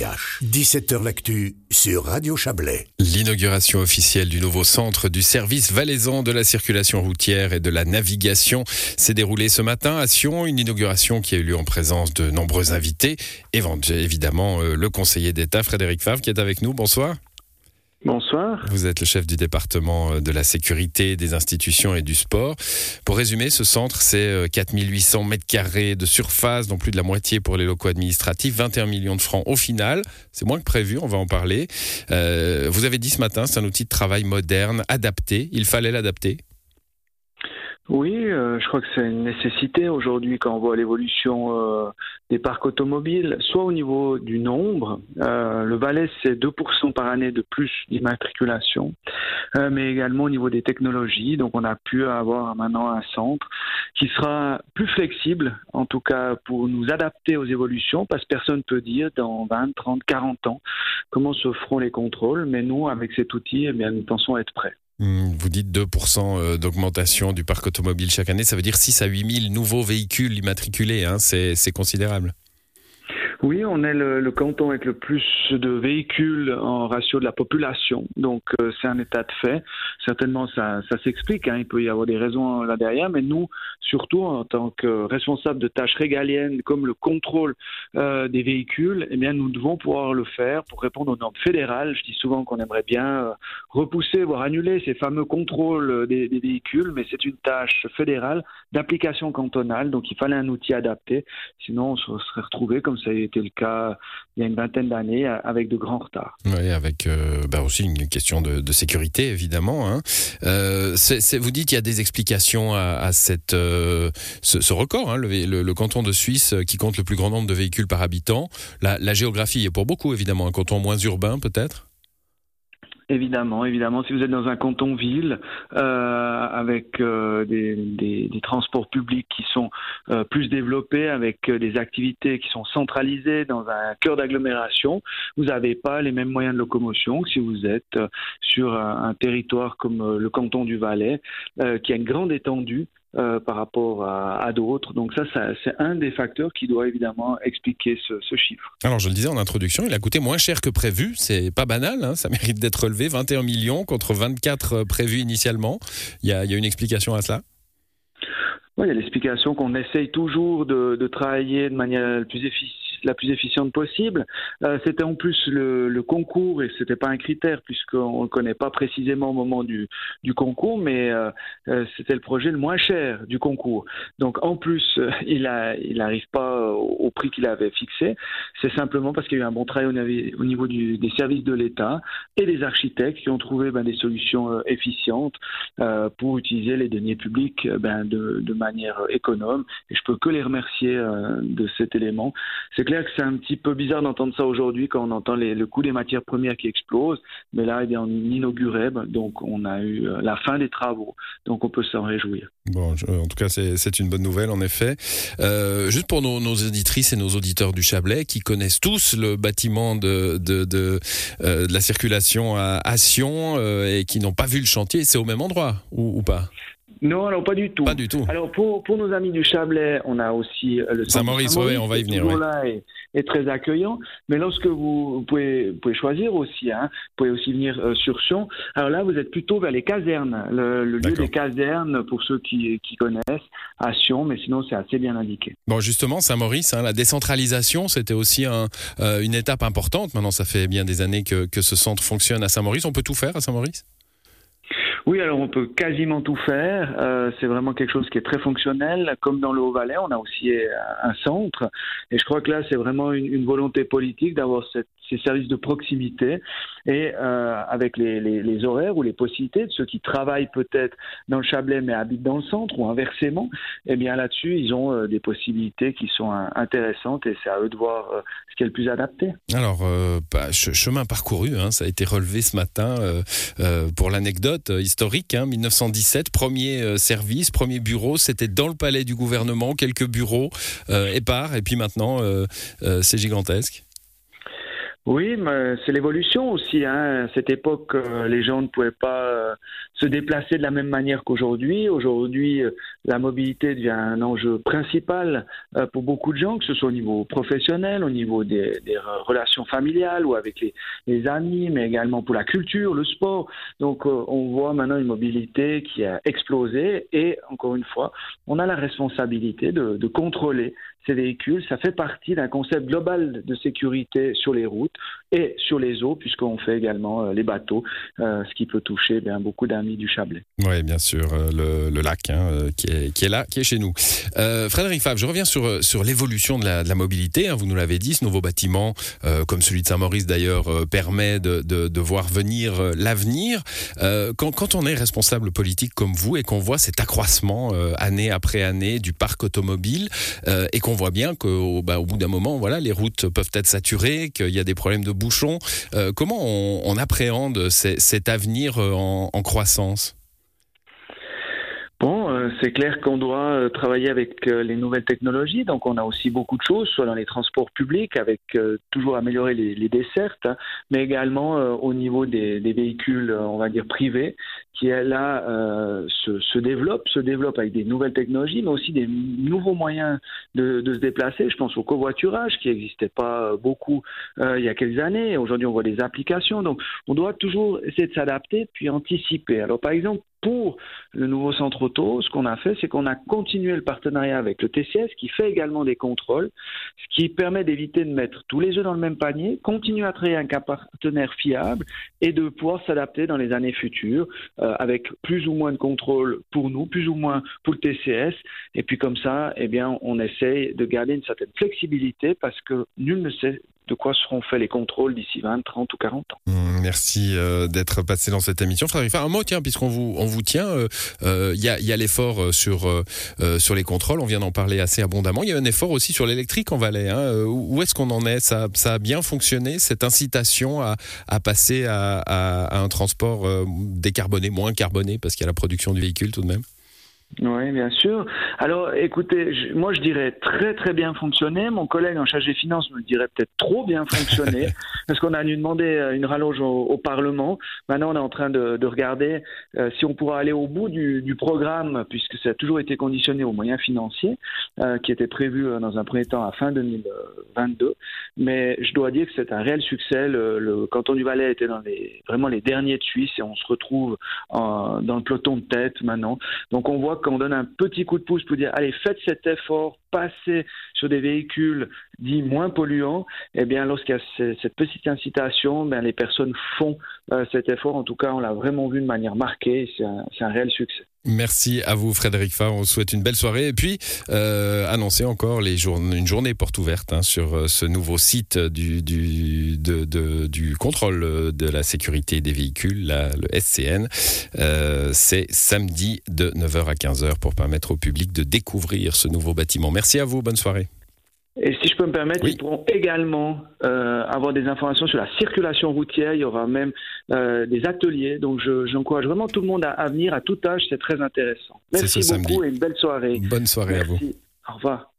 17h L'actu sur Radio Chablais. L'inauguration officielle du nouveau centre du service valaisan de la circulation routière et de la navigation s'est déroulée ce matin à Sion. Une inauguration qui a eu lieu en présence de nombreux invités. Évidemment, euh, le conseiller d'État Frédéric Favre qui est avec nous. Bonsoir. Bonsoir. Vous êtes le chef du département euh, de la sécurité, des institutions et du sport. Pour résumer, ce centre, c'est 4800 euh, mètres carrés de surface, dont plus de la moitié pour les locaux administratifs, 21 millions de francs au final. C'est moins que prévu, on va en parler. Euh, vous avez dit ce matin, c'est un outil de travail moderne, adapté. Il fallait l'adapter oui, euh, je crois que c'est une nécessité aujourd'hui quand on voit l'évolution euh, des parcs automobiles, soit au niveau du nombre, euh, le Valais c'est 2% par année de plus d'immatriculation, mais également au niveau des technologies. Donc on a pu avoir maintenant un centre qui sera plus flexible, en tout cas pour nous adapter aux évolutions, parce que personne ne peut dire dans 20, 30, 40 ans comment se feront les contrôles, mais nous avec cet outil, eh bien, nous pensons être prêts. Hmm, vous dites 2% euh, d'augmentation du parc automobile chaque année, ça veut dire 6 à 8 000 nouveaux véhicules immatriculés, hein, c'est considérable. Oui, on est le, canton avec le plus de véhicules en ratio de la population. Donc, euh, c'est un état de fait. Certainement, ça, ça s'explique. Hein. Il peut y avoir des raisons là derrière. Mais nous, surtout en tant que responsables de tâches régaliennes comme le contrôle euh, des véhicules, eh bien, nous devons pouvoir le faire pour répondre aux normes fédérales. Je dis souvent qu'on aimerait bien euh, repousser, voire annuler ces fameux contrôles des, des véhicules, mais c'est une tâche fédérale d'application cantonale. Donc, il fallait un outil adapté. Sinon, on se serait retrouvé comme ça a été le cas il y a une vingtaine d'années avec de grands retards. Oui, avec euh, bah aussi une question de, sécurité, évidemment. Hein. Euh, vous dites qu'il y a des explications à, cette, euh, ce, record, hein, le, canton de Suisse qui compte le plus grand nombre de véhicules par habitant. La géographie est pour beaucoup, évidemment, un canton moins urbain peut-être? Évidemment, évidemment. Si vous êtes dans un canton-ville euh, avec euh, des, des, des, transports publics qui sont euh, plus développés, avec euh, des activités qui sont centralisées dans un cœur d'agglomération, vous n'avez pas les mêmes moyens de locomotion que si vous êtes sur un, un territoire comme le canton du Valais, qui a une grande étendue euh, par rapport à, d'autres. Donc ça, c'est un des facteurs qui doit évidemment expliquer ce, chiffre. Alors je le disais en introduction, il a coûté moins cher que prévu. C'est pas banal, hein. ça mérite d'être relevé. 21 millions contre 24 euh, prévus initialement. Il y a, il y a une explication à cela? Oui, il y a l'explication qu'on essaye toujours de, de, travailler de manière plus efficace la plus efficiente possible. Euh, c'était en plus le, concours et c'était pas un critère puisqu'on le connaît pas précisément au moment du, concours, mais euh, euh c'était le projet le moins cher du concours. Donc en plus, il n'arrive pas au, prix qu'il avait fixé. C'est simplement parce qu'il y a eu un bon travail au, niveau des services de l'État et des architectes qui ont trouvé ben, des solutions efficientes pour utiliser les deniers publics ben, de, manière économe. Et je peux que les remercier de cet élément. Clair que c'est un petit peu bizarre d'entendre ça aujourd'hui quand on entend le coût des matières premières qui explose. Mais là, eh bien, on inaugurait, donc on a eu euh, la fin des travaux. Donc on peut s'en réjouir. Bon, en tout cas, c'est une bonne nouvelle, en effet. Euh, juste pour nos, nos, auditrices et nos auditeurs du Chablais qui connaissent tous le bâtiment de, euh, la circulation à, à Sion et qui n'ont pas vu le chantier, c'est au même endroit ou pas? Non, alors pas du tout. Pas du tout. Alors pour, pour nos amis du Chablais, on a aussi euh, le Saint-Maurice, Saint on va y venir. Là est, est, très accueillant. Mais lorsque vous, pouvez, vous pouvez choisir aussi, hein, vous pouvez aussi venir euh, sur Sion. Alors là, vous êtes plutôt vers les casernes, le, lieu des casernes pour ceux qui, qui connaissent à Sion, mais sinon c'est assez bien indiqué. Bon, justement, Saint-Maurice, hein, la décentralisation, c'était aussi un, euh, une étape importante. Maintenant, ça fait bien des années que, que ce centre fonctionne à Saint-Maurice. On peut tout faire à Saint-Maurice? Oui, alors on peut quasiment tout faire. Euh, c'est vraiment quelque chose qui est très fonctionnel. Comme dans le Haut-Valais, on a aussi euh, un centre. Et je crois que là, c'est vraiment une, volonté politique d'avoir ces services de proximité et euh, avec les, horaires ou les possibilités de ceux qui travaillent peut-être dans le Chablais mais habitent dans le centre ou inversement, eh bien là-dessus, ils ont des possibilités qui sont intéressantes et c'est à eux de voir ce qui est le plus adapté. Alors, bah, chemin parcouru, hein, ça a été relevé ce matin pour l'anecdote historique, hein, 1917, premier service, premier bureau, c'était dans le palais du gouvernement, quelques bureaux épars et puis maintenant, c'est gigantesque. Oui, mais c'est l'évolution aussi. Hein. À cette époque, euh, les gens ne pouvaient pas euh, se déplacer de la même manière qu'aujourd'hui. Aujourd'hui, euh, la mobilité devient un enjeu principal pour beaucoup de gens, que ce soit au niveau professionnel, au niveau des, relations familiales ou avec les, amis, mais également pour la culture, le sport. Donc, on voit maintenant une mobilité qui a explosé et, encore une fois, on a la responsabilité de contrôler ces véhicules. Ça fait partie d'un concept global de sécurité sur les routes et sur les eaux, puisqu'on fait également euh, les bateaux, euh, ce qui peut toucher eh beaucoup d'amis du Chablais. Oui, bien sûr, euh, le, lac hein, qui, est, là, qui est chez nous. Frédéric Favre, je reviens sur, l'évolution de la, mobilité. Hein, vous nous l'avez dit, ce nouveau bâtiment, comme celui de Saint-Maurice d'ailleurs, permet de, voir venir l'avenir. Quand, quand, on est responsable politique comme vous et qu'on voit cet accroissement année après année du parc automobile et qu'on voit bien qu'au bah, bout d'un moment, voilà, les routes peuvent être saturées, qu'il y a des problèmes de bouchons. Euh, comment on, appréhende cet avenir euh, en, croissance? C'est clair qu'on doit travailler avec les nouvelles technologies, donc on a aussi beaucoup de choses, soit dans les transports publics, avec toujours améliorer les, dessertes, hein, mais également au niveau des, véhicules, on va dire privés, qui là euh, se, se, développe, se développe avec des nouvelles technologies, mais aussi des nouveaux moyens de, de se déplacer. Je pense au covoiturage qui n'existait pas beaucoup euh, il y a quelques années. Aujourd'hui, on voit des applications. Donc, on doit toujours essayer de s'adapter puis anticiper. Alors, par exemple, pour le nouveau centre auto, ce qu'on a fait, c'est qu'on a continué le partenariat avec le TCS qui fait également des contrôles, ce qui permet d'éviter de mettre tous les œufs dans le même panier, continuer à créer un partenaire fiable et de pouvoir s'adapter dans les années futures. Euh, avec plus ou moins de contrôle pour nous, plus ou moins pour le TCS. Et puis comme ça, eh bien, on essaye de garder une certaine flexibilité parce que nul ne sait de quoi seront faits les contrôles d'ici 20, 30 ou 40 ans. Mmh, merci euh, d'être passé dans cette émission. Frédéric, un mot, tiens, puisqu'on vous, on vous tient, il euh, y a, a l'effort sur, sur les contrôles, on vient d'en parler assez abondamment. Il y a un effort aussi sur l'électrique en Valais. Hein. Où est-ce qu'on en est? Ça, ça, a bien fonctionné, cette incitation à, à passer à un transport décarboné, moins carboné parce qu'il y a la production du véhicule tout de même? Oui, bien sûr. Alors, écoutez, moi je dirais très très bien fonctionné. Mon collègue en charge des finances me dirait peut-être trop bien fonctionné, parce qu'on a dû demander euh, une rallonge au, Parlement. Maintenant, on est en train de, de regarder euh, si on pourra aller au bout du, du, programme, puisque ça a toujours été conditionné aux moyens financiers, euh, qui était prévu dans un premier temps à fin 2022. Mais je dois dire que c'est un réel succès. Le, le, canton du Valais était dans les, vraiment les derniers de Suisse et on se retrouve en, dans le peloton de tête maintenant. Donc on voit qu'on donne un petit coup de pouce pour dire allez, faites cet effort, passez sur des véhicules dits moins polluants, eh bien, lorsqu'il y a cette petite incitation, ben, les personnes font euh, cet effort. En tout cas, on l'a vraiment vu de manière marquée. C'est un, réel succès. Merci à vous, Frédéric Favre. On vous souhaite une belle soirée. Et puis, euh, annoncer encore une journée porte ouverte hein, sur euh, ce nouveau site du, contrôle de la sécurité des véhicules, le SCN. Euh, C'est samedi de 9h à 15h pour permettre au public de découvrir ce nouveau bâtiment. Merci à vous. Bonne soirée. Je peux me permettre, ils pourront également euh, avoir des informations sur la circulation routière. Il y aura même euh, des ateliers. Donc, j'encourage vraiment tout le monde à, venir à tout âge. C'est très intéressant. Merci beaucoup et une belle soirée. Bonne soirée à vous. Au revoir.